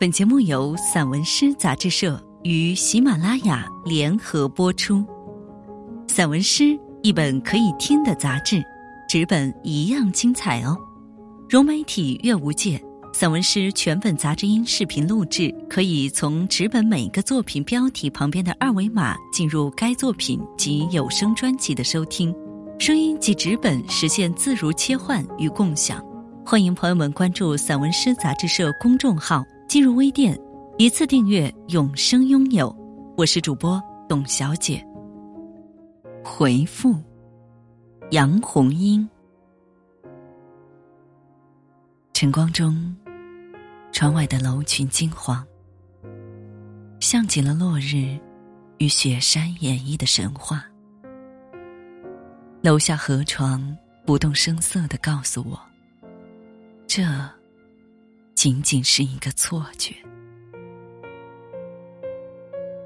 本节目由散文诗杂志社与喜马拉雅联合播出。散文诗，一本可以听的杂志，纸本一样精彩哦。融媒体阅无界，散文诗全本杂志音视频录制，可以从纸本每个作品标题旁边的二维码进入该作品及有声专辑的收听。声音及纸本实现自如切换与共享。欢迎朋友们关注散文诗杂志社公众号。进入微店，一次订阅，永生拥有。我是主播董小姐。回复杨红英。晨光中，窗外的楼群金黄，像极了落日与雪山演绎的神话。楼下河床不动声色的告诉我，这。仅仅是一个错觉。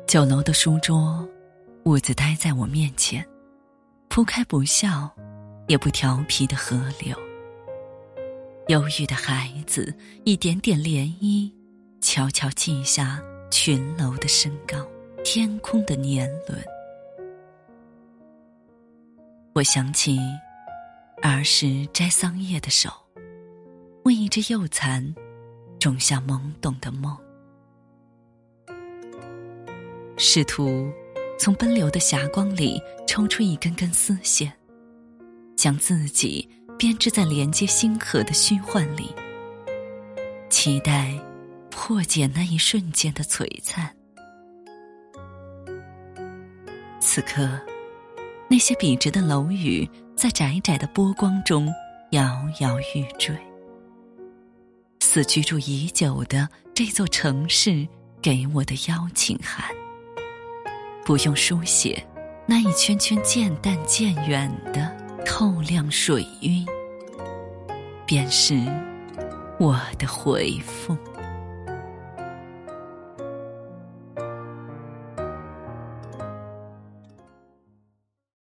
九楼的书桌，兀自呆在我面前，铺开不笑，也不调皮的河流。忧郁的孩子，一点点涟漪，悄悄记下群楼的身高，天空的年轮。我想起儿时摘桑叶的手，为一只幼蚕。种下懵懂的梦，试图从奔流的霞光里抽出一根根丝线，将自己编织在连接星河的虚幻里，期待破解那一瞬间的璀璨。此刻，那些笔直的楼宇在窄窄的波光中摇摇欲坠。自居住已久的这座城市给我的邀请函，不用书写，那一圈圈渐淡渐远的透亮水晕，便是我的回复。